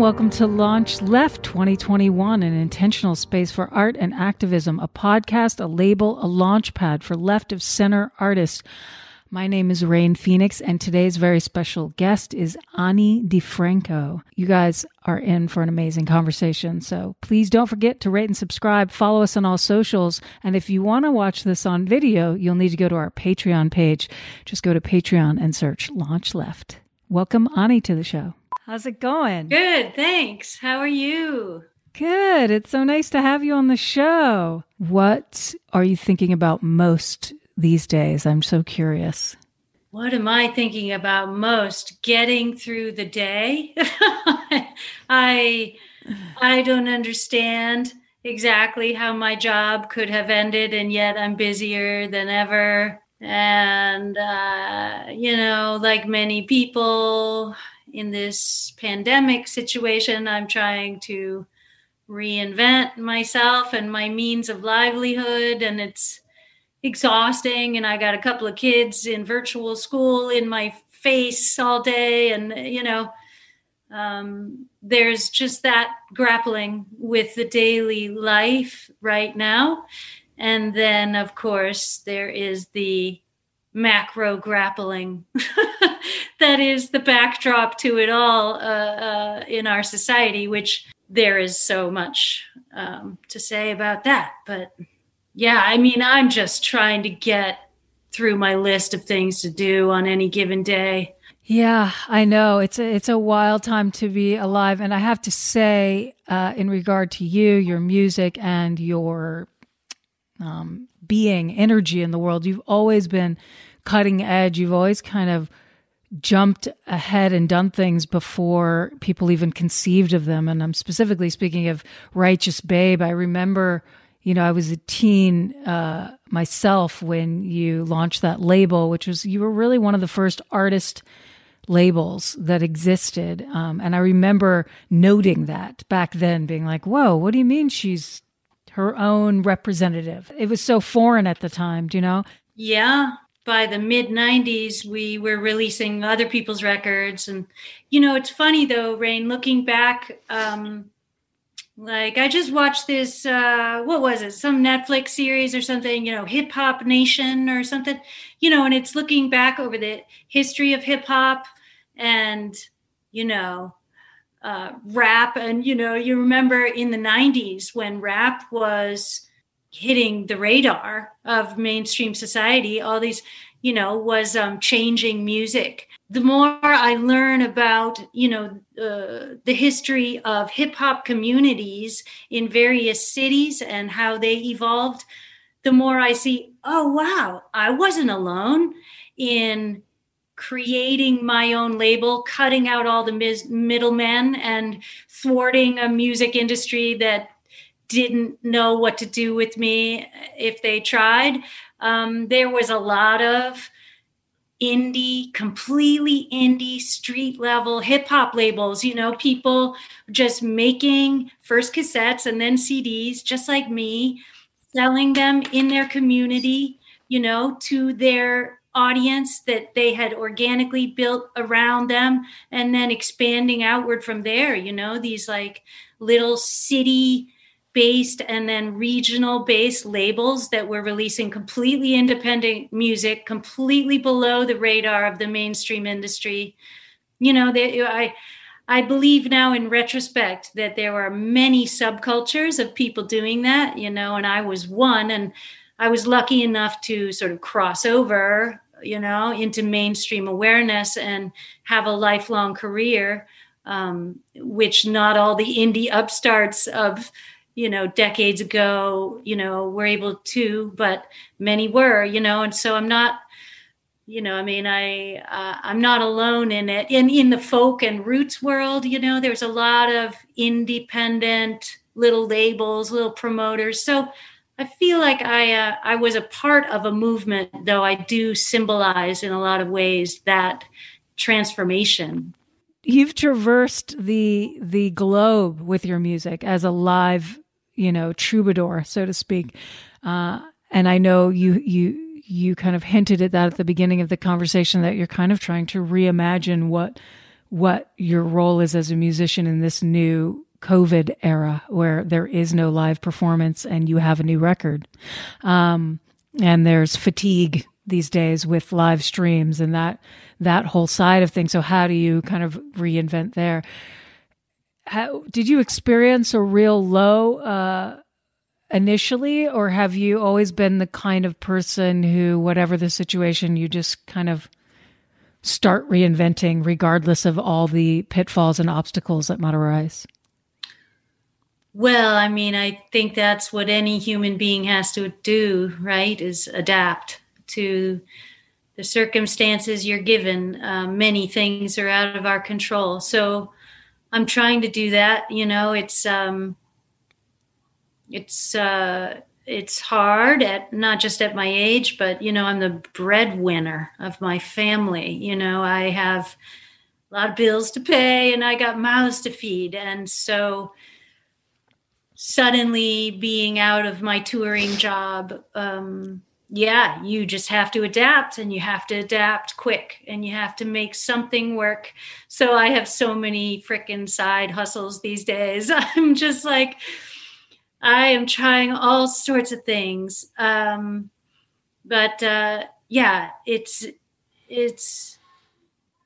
welcome to Launch Left 2021, an intentional space for art and activism, a podcast, a label, a launch pad for left of center artists. My name is Rain Phoenix, and today's very special guest is Ani DiFranco. You guys are in for an amazing conversation, so please don't forget to rate and subscribe. Follow us on all socials, and if you want to watch this on video, you'll need to go to our Patreon page. Just go to Patreon and search Launch Left. Welcome Ani to the show. How's it going? Good, thanks. How are you? Good. It's so nice to have you on the show. What are you thinking about most these days? I'm so curious. What am I thinking about most? Getting through the day. I I don't understand exactly how my job could have ended and yet I'm busier than ever. And uh, you know, like many people in this pandemic situation, I'm trying to reinvent myself and my means of livelihood and it's exhausting and i got a couple of kids in virtual school in my face all day and you know um, there's just that grappling with the daily life right now. And then of course there is the macro grappling. That is the backdrop to it all uh, uh, in our society which there is so much um, to say about that. But yeah, I mean, I'm just trying to get through my list of things to do on any given day. Yeah, I know. It's a it's a wild time to be alive, and I have to say, uh, in regard to you, your music, and your um, being, energy in the world, you've always been cutting edge. You've always kind of jumped ahead and done things before people even conceived of them. And I'm specifically speaking of Righteous Babe. I remember you know, I was a teen uh, myself when you launched that label, which was you were really one of the first artist labels that existed. Um, and I remember noting that back then, being like, "Whoa, what do you mean she's her own representative?" It was so foreign at the time, do you know? Yeah. By the mid 90s, we were releasing other people's records. And, you know, it's funny though, Rain, looking back, um, like I just watched this uh what was it? Some Netflix series or something, you know, Hip Hop Nation or something. You know, and it's looking back over the history of hip hop and you know, uh rap. And you know, you remember in the 90s when rap was hitting the radar of mainstream society, all these, you know, was um changing music. The more I learn about, you know, uh, the history of hip hop communities in various cities and how they evolved, the more I see, oh, wow, I wasn't alone in creating my own label, cutting out all the mis- middlemen and thwarting a music industry that didn't know what to do with me if they tried. Um, there was a lot of indie, completely indie, street level hip hop labels, you know, people just making first cassettes and then CDs, just like me, selling them in their community, you know, to their audience that they had organically built around them and then expanding outward from there, you know, these like little city based and then regional based labels that were releasing completely independent music completely below the radar of the mainstream industry. You know they, i i believe now in retrospect that there are many subcultures of people doing that you know and i was one and i was lucky enough to sort of cross over you know into mainstream awareness and have a lifelong career um, which not all the indie upstarts of you know decades ago you know were able to but many were you know and so i'm not you know i mean i uh, i'm not alone in it. In in the folk and roots world you know there's a lot of independent little labels little promoters. So i feel like i uh, i was a part of a movement though i do symbolize in a lot of ways that transformation. You've traversed the the globe with your music as a live you know troubadour so to speak. Uh, and i know you you you kind of hinted at that at the beginning of the conversation that you're kind of trying to reimagine what what your role is as a musician in this new COVID era where there is no live performance and you have a new record. Um, and there's fatigue these days with live streams and that that whole side of things. So how do you kind of reinvent there? How, did you experience a real low uh, initially, or have you always been the kind of person who, whatever the situation, you just kind of start reinventing regardless of all the pitfalls and obstacles that might arise? Well, I mean, I think that's what any human being has to do, right? Is adapt to the circumstances you're given. Uh, many things are out of our control. So I'm trying to do that. You know, it's um, it's uh, it's hard at not just at my age, but you know, I'm the breadwinner of my family. You know, I have a lot of bills to pay, and I got mouths to feed, and so suddenly being out of my touring job um, yeah you just have to adapt and you have to adapt quick and you have to make something work. So i have so many freaking side hustles these days. I'm just like i am trying all sorts of things. Um, but uh, yeah it's it's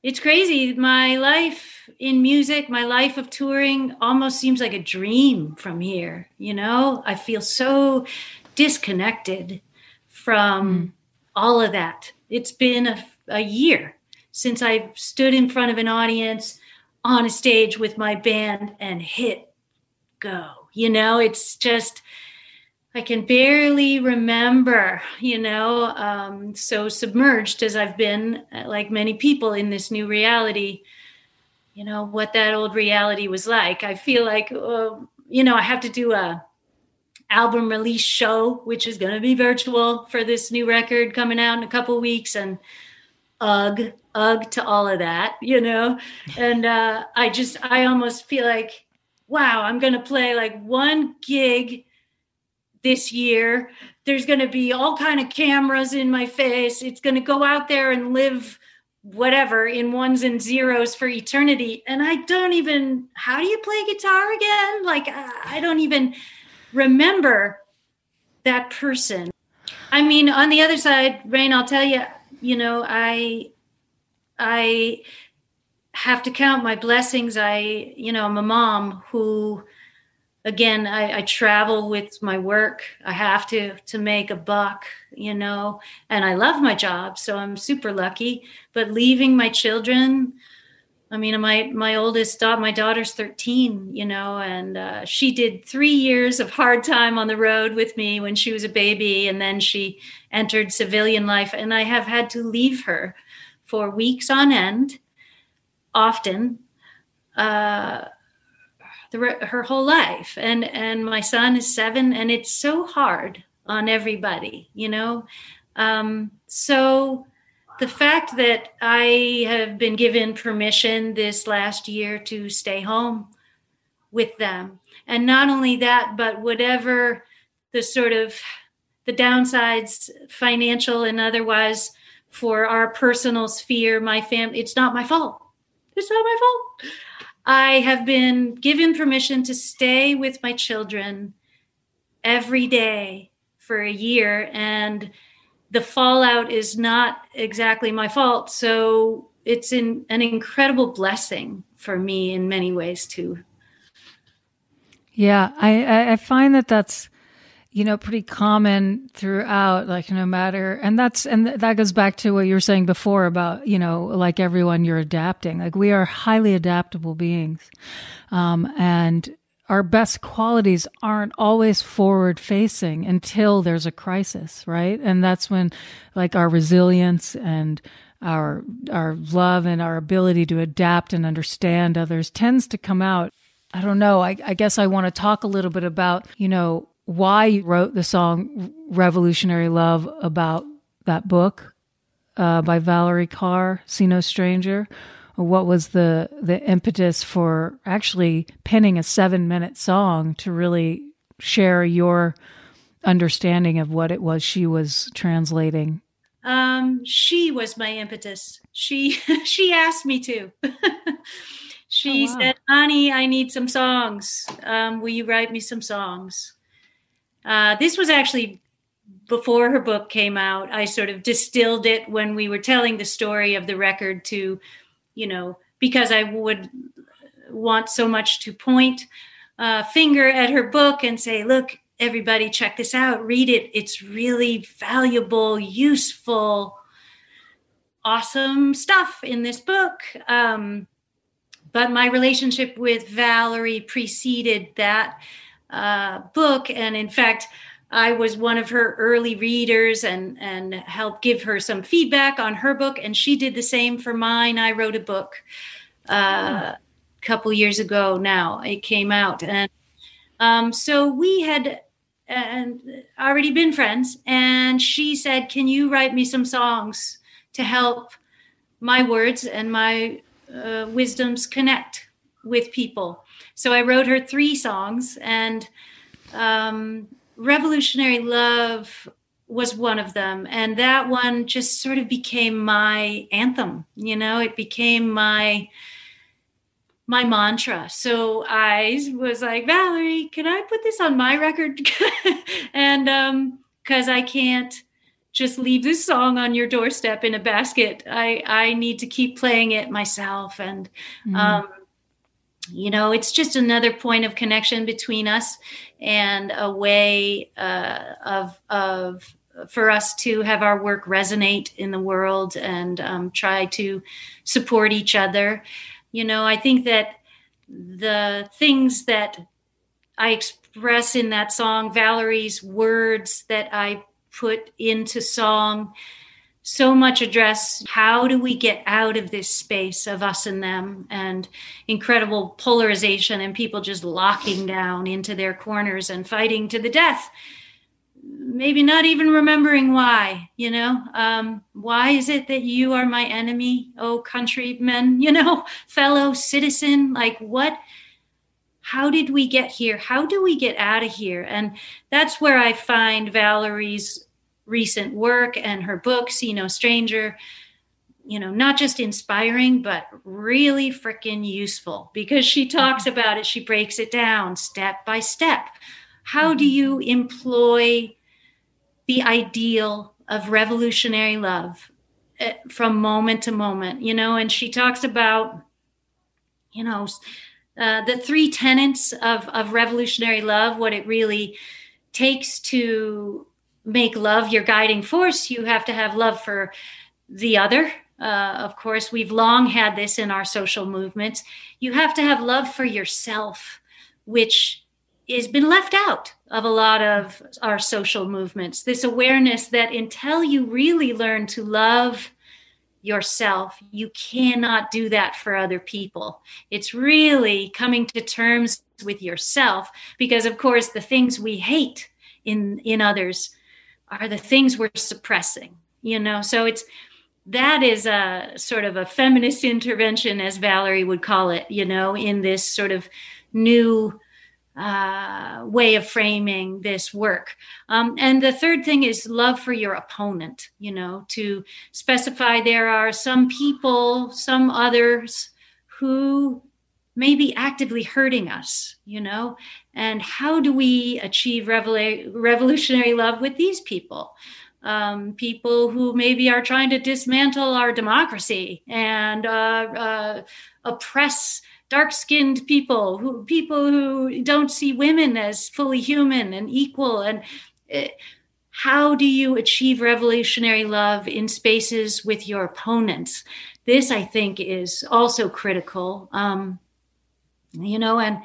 it's crazy. My life in music, my life of touring almost seems like a dream from here. You know, I feel so disconnected from mm. all of that. It's been a, a year since I stood in front of an audience on a stage with my band and hit go. You know, it's just, I can barely remember, you know, um, so submerged as I've been, uh, like many people in this new reality, you know, what that old reality was like. I feel like, uh, you know, I have to do a album release show, which is going to be virtual for this new record coming out in a couple weeks, and ugh, ugh to all of that, you know. And uh, I just, I almost feel like, wow, I'm going to play like one gig this year. There's going to be all kind of cameras in my face. It's going to go out there and live whatever in ones and zeros for eternity. And i don't even how do you play guitar again? Like i don't even remember that person. I mean on the other side rain i'll tell you you know i i have to count my blessings. I you know i'm a mom who again I, I, travel with my work. I have to to make a buck you know and i love my job so i'm super lucky. But leaving my children i mean my my oldest daughter my daughter's 13 you know and uh, she did three years of hard time on the road with me when she was a baby and then she entered civilian life and i have had to leave her for weeks on end often uh, the, her whole life. And and my son is seven and it's so hard on everybody you know? Um, so the fact that i have been given permission this last year to stay home with them. And not only that but whatever the sort of the downsides financial and otherwise for our personal sphere my family it's not my fault. It's not my fault I have been given permission to stay with my children every day for a year, and the fallout is not exactly my fault. So it's in, an incredible blessing for me in many ways, too. Yeah, I, I find that that's you know, pretty common throughout, like no matter, and that's, and that goes back to what you were saying before about, you know, like everyone, you're adapting. Like we are highly adaptable beings. Um, and our best qualities aren't always forward facing until there's a crisis, right? And that's when like our resilience and our, our love and our ability to adapt and understand others tends to come out. I don't know. I, I guess I want to talk a little bit about, you know, why you wrote the song Revolutionary Love about that book uh, by Valarie Kaur, See No Stranger. What was the, the impetus for actually penning a seven minute song to really share your understanding of what it was she was translating? um, she was my impetus. She she asked me to. she oh, wow. said, "Honey, I need some songs. Um, will you write me some songs?" Uh, this was actually before her book came out. I sort of distilled it when we were telling the story of the record to, you know, because I would want so much to point a finger at her book and say, "Look, everybody check this out. Read it. It's really valuable useful awesome stuff in this book. Um, but my relationship with valarie preceded that uh, book. And in fact i was one of her early readers and and helped give her some feedback on her book. And she did the same for mine. I wrote a book uh, a couple years ago now. It came out. And um, so we had and already been friends. And she said can you write me some songs to help my words and my uh, wisdoms connect with people so i wrote her three songs and um, revolutionary love was one of them and that one just sort of became my anthem you know it became my my mantra. So I was like, Valarie, can I put this on my record? and um, because I can't just leave this song on your doorstep in a basket. I I need to keep playing it myself. And mm. um, you know, it's just another point of connection between us and a way uh, of of for us to have our work resonate in the world and um, try to support each other. You know, I think that the things that I express in that song, Valarie's words that I put into song, so much address. How do we get out of this space of us and them? And incredible polarization and people just locking down into their corners and fighting to the death. Maybe not even remembering why you know? Um, why is it that you are my enemy oh countrymen you know fellow citizen? Like what how did we get here? How do we get out of here? And that's where i find valarie's recent work and her book see no stranger you know not just inspiring but really freaking useful because she talks mm-hmm. about it she breaks it down step by step how do mm-hmm. you employ the ideal of revolutionary love eh, from moment to moment, you know, and she talks about, you know, uh, the three tenets of, of revolutionary love, what it really takes to make love your guiding force. You have to have love for the other. Uh, of course, we've long had this in our social movements. You have to have love for yourself, which has been left out of a lot of our social movements. This awareness that until you really learn to love yourself, you cannot do that for other people. It's really coming to terms with yourself because, of course, the things we hate in, in others are the things we're suppressing, you know? So it's that is a sort of a feminist intervention, as Valarie would call it, you know, in this sort of new uh, way of framing this work. Um, and the third thing is love for your opponent, you know, to specify there are some people, some others who may be actively hurting us, you know, and how do we achieve revol- revolutionary love with these people? Um, people who maybe are trying to dismantle our democracy and uh, uh, oppress dark skinned people who people who don't see women as fully human and equal. And uh, how do you achieve revolutionary love in spaces with your opponents? This i think is also critical. Um, you know and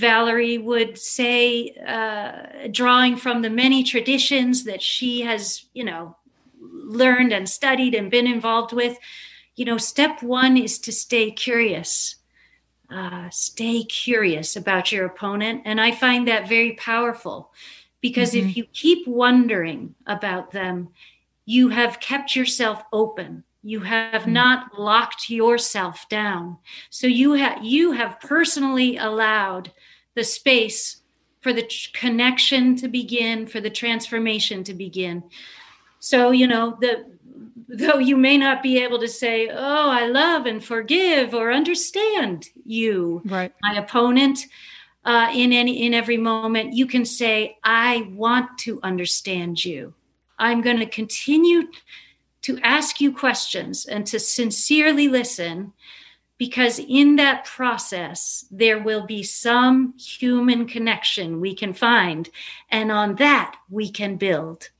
valarie would say uh, drawing from the many traditions that she has you know learned and studied and been involved with you know step one is to stay curious uh, stay curious about your opponent. And I find that very powerful because mm-hmm. if you keep wondering about them, you have kept yourself open. You have mm-hmm. not locked yourself down. So you have you have personally allowed the space for the tr- connection to begin, for the transformation to begin. So, you know, the though you may not be able to say, Oh, I love and forgive or understand you, right. my opponent. Uh, in any in every moment, you can say, "I want to understand you. I'm going to continue to ask you questions and to sincerely listen, because in that process there will be some human connection we can find, and on that we can build."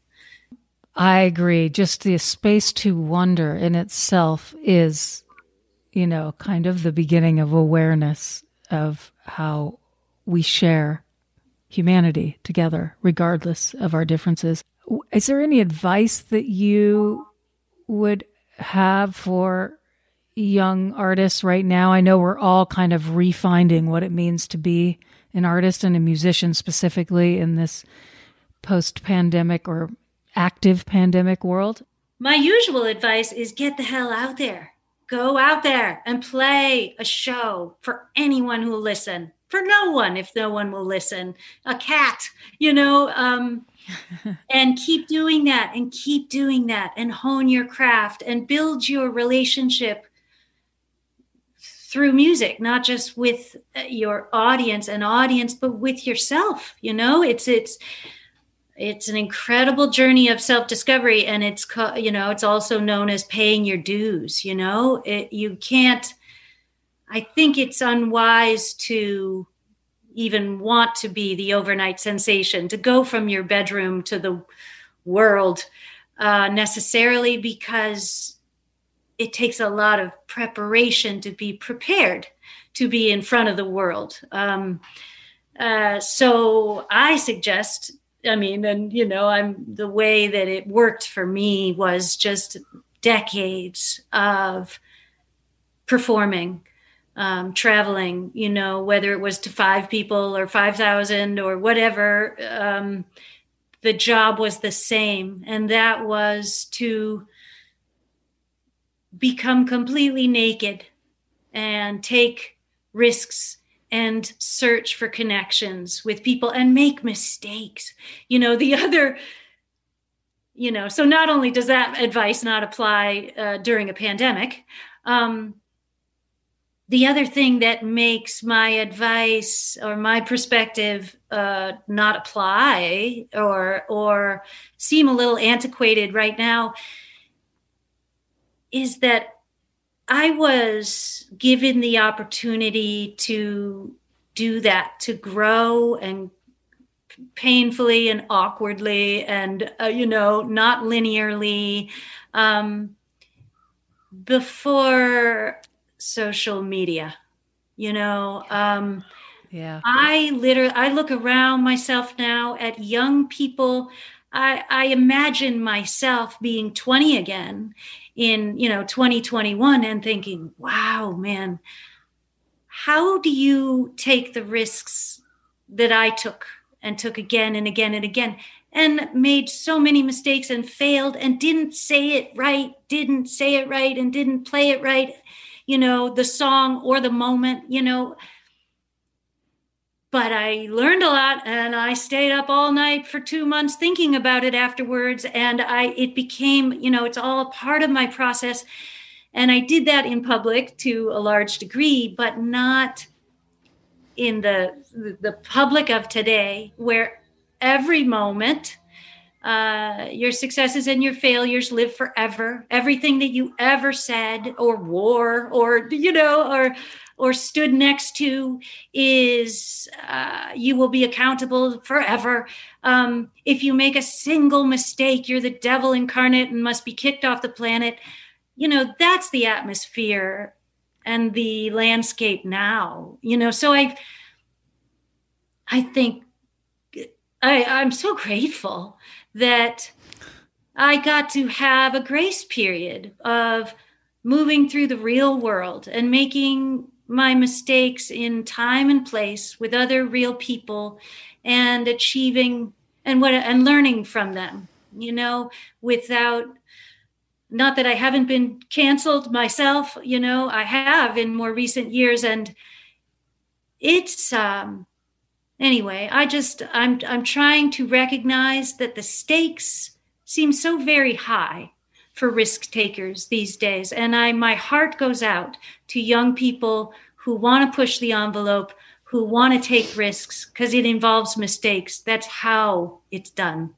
I agree. Just the space to wonder in itself is, you know, kind of the beginning of awareness of how we share humanity together, regardless of our differences. Is there any advice that you would have for young artists right now? I know we're all kind of refinding what it means to be an artist and a musician specifically in this post pandemic or active pandemic world? My usual advice is get the hell out there. Go out there and play a show for anyone who will listen. For no one, if no one will listen. A cat, you know, um, and keep doing that and keep doing that and hone your craft and build your relationship through music not just with uh, your audience and audience but with yourself you know it's it's it's an incredible journey of self-discovery and it's you know it's also known as paying your dues you know it, you can't i think it's unwise to even want to be the overnight sensation to go from your bedroom to the world uh, necessarily because it takes a lot of preparation to be prepared to be in front of the world. Um, uh, so i suggest I mean, and you know, I'm the way that it worked for me was just decades of performing, um, traveling, you know, whether it was to five people or 5,000 or whatever, um, the job was the same. And that was to become completely naked and take risks and search for connections with people and make mistakes. You know, the other, you know, so not only does that advice not apply uh, during a pandemic, um, the other thing that makes my advice or my perspective uh, not apply or or seem a little antiquated right now is that I was given the opportunity to do that, to grow and painfully and awkwardly and, uh, you know, not linearly. Um, before social media. You know, um, yeah. I literally, I look around myself now at young people. I, I imagine myself being 20 again in you know 2021 and thinking wow man how do you take the risks that i took and took again and again and again and made so many mistakes and failed and didn't say it right didn't say it right and didn't play it right you know the song or the moment you know. But I learned a lot and I stayed up all night for 2 months thinking about it afterwards and I it became, you know, it's all part of my process. And I did that in public to a large degree but not in the the public of today where every moment uh, your successes and your failures live forever. Everything that you ever said or wore or you know or or stood next to is uh, you will be accountable forever. Um, if you make a single mistake, you're the devil incarnate and must be kicked off the planet. You know, that's the atmosphere and the landscape now. You know, so I, I think I, I'm so grateful that I got to have a grace period of moving through the real world and making my mistakes in time and place with other real people and achieving and what and learning from them you know without not that i haven't been canceled myself you know i have in more recent years. And it's um anyway i just i'm i'm trying to recognize that the stakes seem so very high for risk takers these days. And I my heart goes out to young people who want to push the envelope, who want to take risks because it involves mistakes. That's how it's done.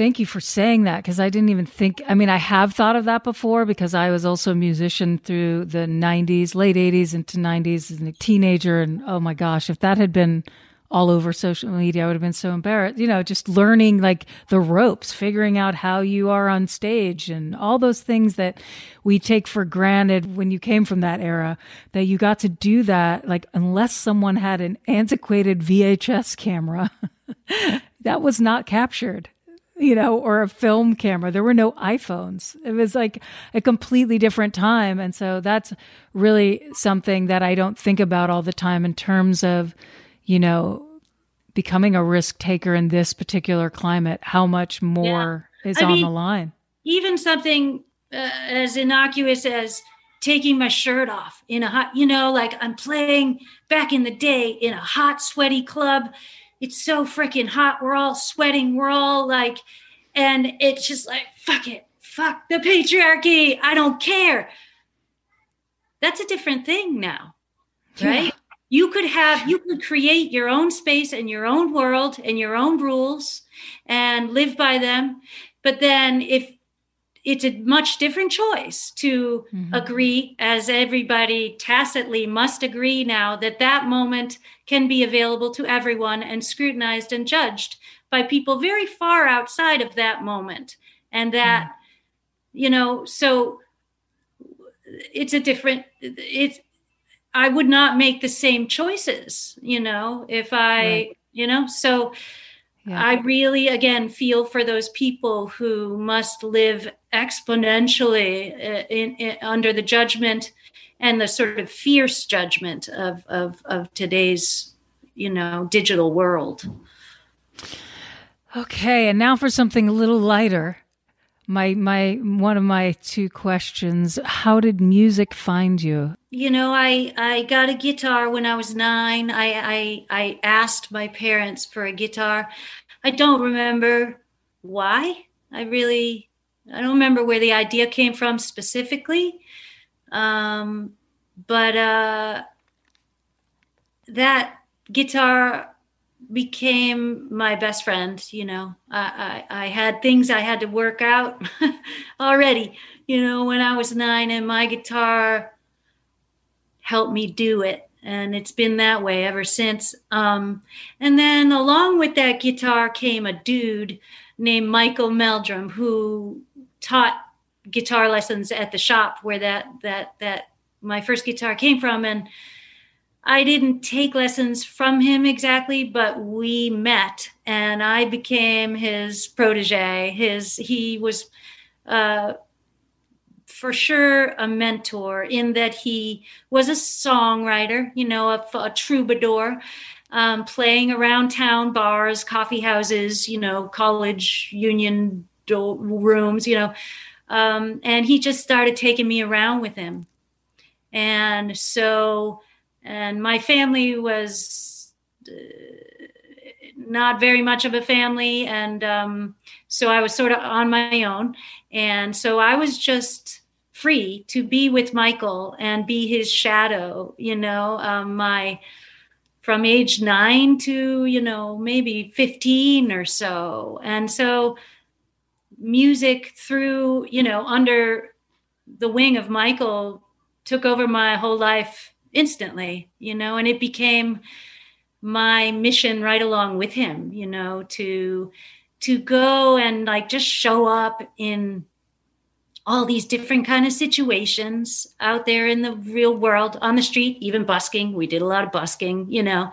Thank you for saying that because I didn't even think. I mean, I have thought of that before because I was also a musician through the 90s, late 80s into 90s as a teenager. And oh my gosh, if that had been all over social media, I would have been so embarrassed. You know, just learning like the ropes, figuring out how you are on stage and all those things that we take for granted when you came from that era, that you got to do that. Like, unless someone had an antiquated VHS camera, that was not captured you know, or a film camera. There were no iPhones. It was like a completely different time. And so that's really something that I don't think about all the time in terms of, you know, becoming a risk taker in this particular climate. How much more yeah. is I on mean, the line? Even something uh, as innocuous as taking my shirt off in a hot, you know, like I'm playing back in the day in a hot, sweaty club it's so freaking hot. We're all sweating. We're all like, and it's just like, fuck it. Fuck the patriarchy. I don't care. That's a different thing now, right? Yeah. You could have, you could create your own space and your own world and your own rules and live by them. But then if it's a much different choice to mm-hmm. agree as everybody tacitly must agree now that that moment can be available to everyone and scrutinized and judged by people very far outside of that moment and that mm-hmm. you know so it's a different it's i would not make the same choices you know if i right. you know so yeah. I really, again, feel for those people who must live exponentially uh, in, in, under the judgment and the sort of fierce judgment of, of, of today's, you know, digital world. Okay, and now for something a little lighter. My my one of my two questions, how did music find you? You know, I I got a guitar when I was 9. I I I asked my parents for a guitar. I don't remember why. I really I don't remember where the idea came from specifically. Um, but uh, that guitar became my best friend. You know, I, I, I had things I had to work out already, you know, when I was nine, and my guitar helped me do it. And it's been that way ever since. Um, and then along with that guitar came a dude named Michael Meldrum who taught guitar lessons at the shop where that that that my first guitar came from and I didn't take lessons from him exactly, but we met and I became his protege. His he was uh, for sure a mentor in that he was a songwriter, you know, a, a troubadour, um, playing around town bars, coffee houses, you know, college union rooms, you know. Um, and he just started taking me around with him. And so, and my family was uh, not very much of a family. And um, so I was sort of on my own. And so I was just free to be with Michael and be his shadow, you know, um, my from age nine to, you know, maybe 15 or so. And so music through, you know, under the wing of Michael took over my whole life instantly, you know, and it became my mission right along with him, you know, to to go and like just show up in all these different kind of situations out there in the real world on the street even busking. We did a lot of busking you know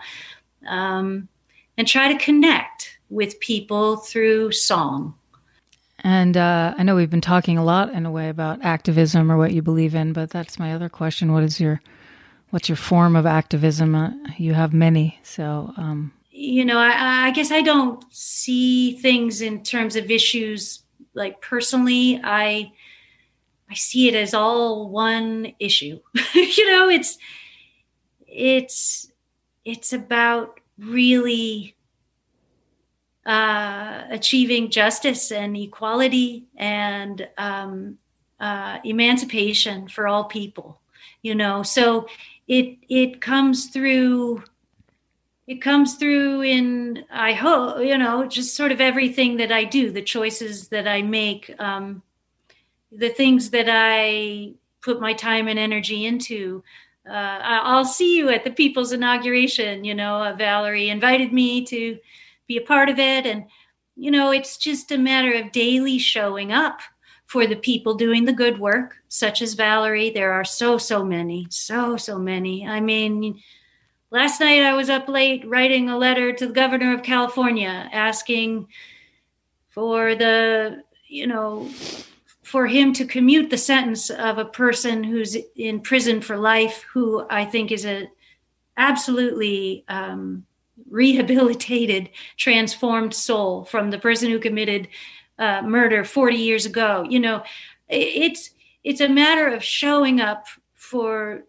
um, and try to connect with people through song and uh, I know we've been talking a lot in a way about activism or what you believe in, but that's my other question. What is your what's your form of activism? Uh, you have many, so um... you know, I, I guess I don't see things in terms of issues like personally. I I see it as all one issue. you know, it's it's it's about really uh, achieving justice and equality and um, uh, emancipation for all people. You know, so it it comes through it comes through in i hope you know just sort of everything that i do the choices that i make um, the things that i put my time and energy into uh, i'll see you at the people's inauguration you know uh, valarie invited me to be a part of it. And you know it's just a matter of daily showing up for the people doing the good work such as valarie. There are so so many so so many. I mean Last night I was up late writing a letter to the governor of California asking for the, you know, for him to commute the sentence of a person who's in prison for life, who I think is a absolutely um, rehabilitated, transformed soul from the person who committed uh, murder 40 years ago. You know, it's it's a matter of showing up for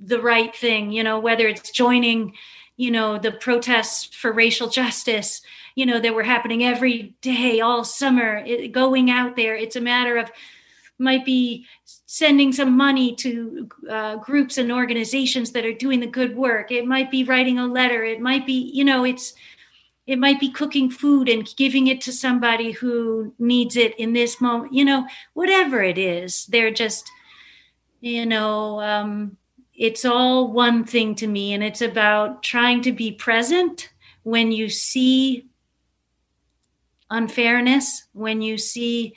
the right thing, you know, whether it's joining, you know, the protests for racial justice, you know, that were happening every day all summer, it, going out there. It's a matter of might be sending some money to uh, groups and organizations that are doing the good work. It might be writing a letter. It might be, you know, it's it might be cooking food and giving it to somebody who needs it in this moment. You know, whatever it is, they're just, you know, um, it's all one thing to me and it's about trying to be present when you see unfairness when you see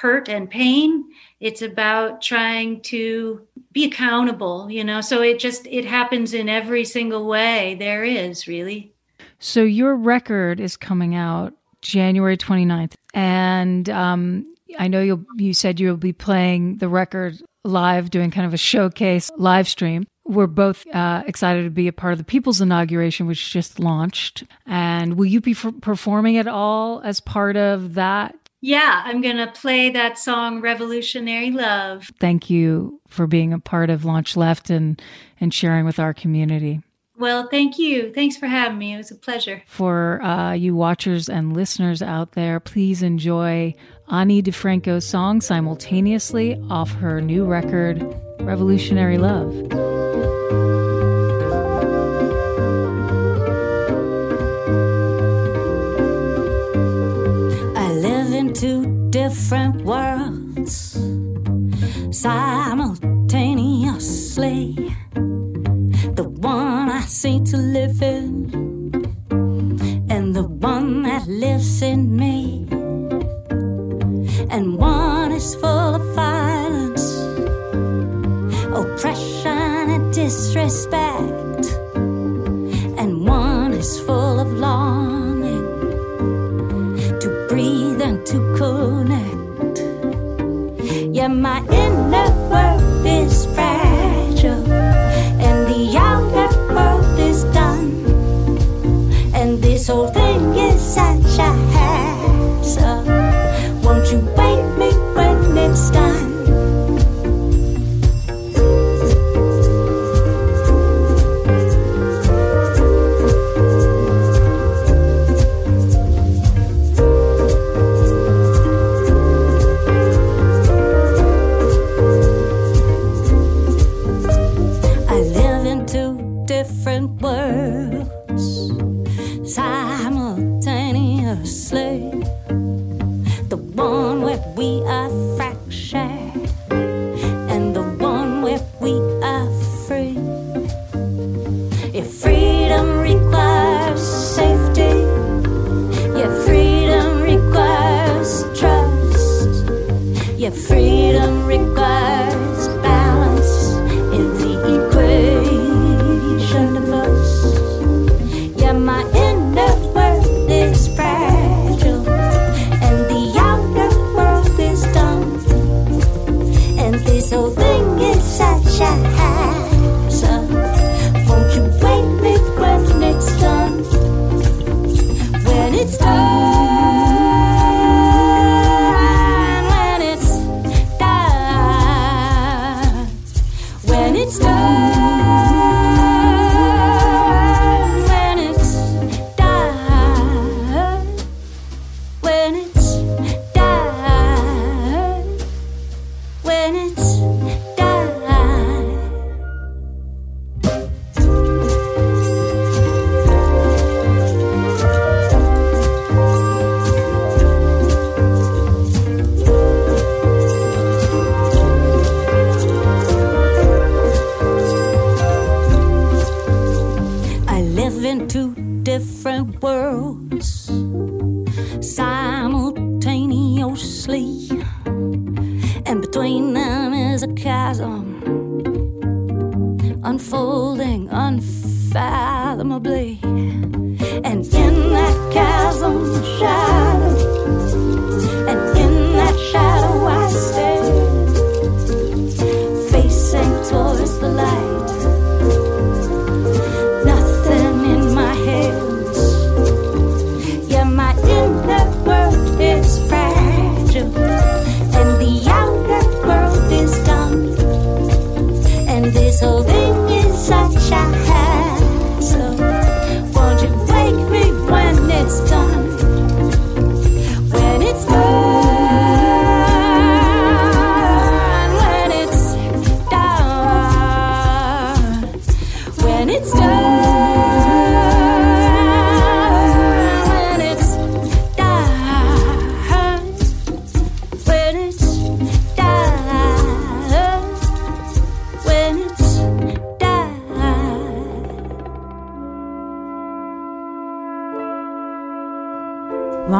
hurt and pain it's about trying to be accountable you know so it just it happens in every single way there is really so your record is coming out january 29th and um, i know you you said you'll be playing the record live doing kind of a showcase live stream. We're both uh, excited to be a part of the People's Inauguration, which just launched. And will you be f- performing at all as part of that? Yeah, I'm going to play that song, Revolutionary Love. Thank you for being a part of Launch Left and, and sharing with our community. Well, thank you. Thanks for having me. It was a pleasure. For uh, you watchers and listeners out there, please enjoy Ani DiFranco's song simultaneously off her new record, Revolutionary Love. Worlds simultaneously. The one I seem to live in, and the one that lives in me and one is full of violence, oppression, and disrespect,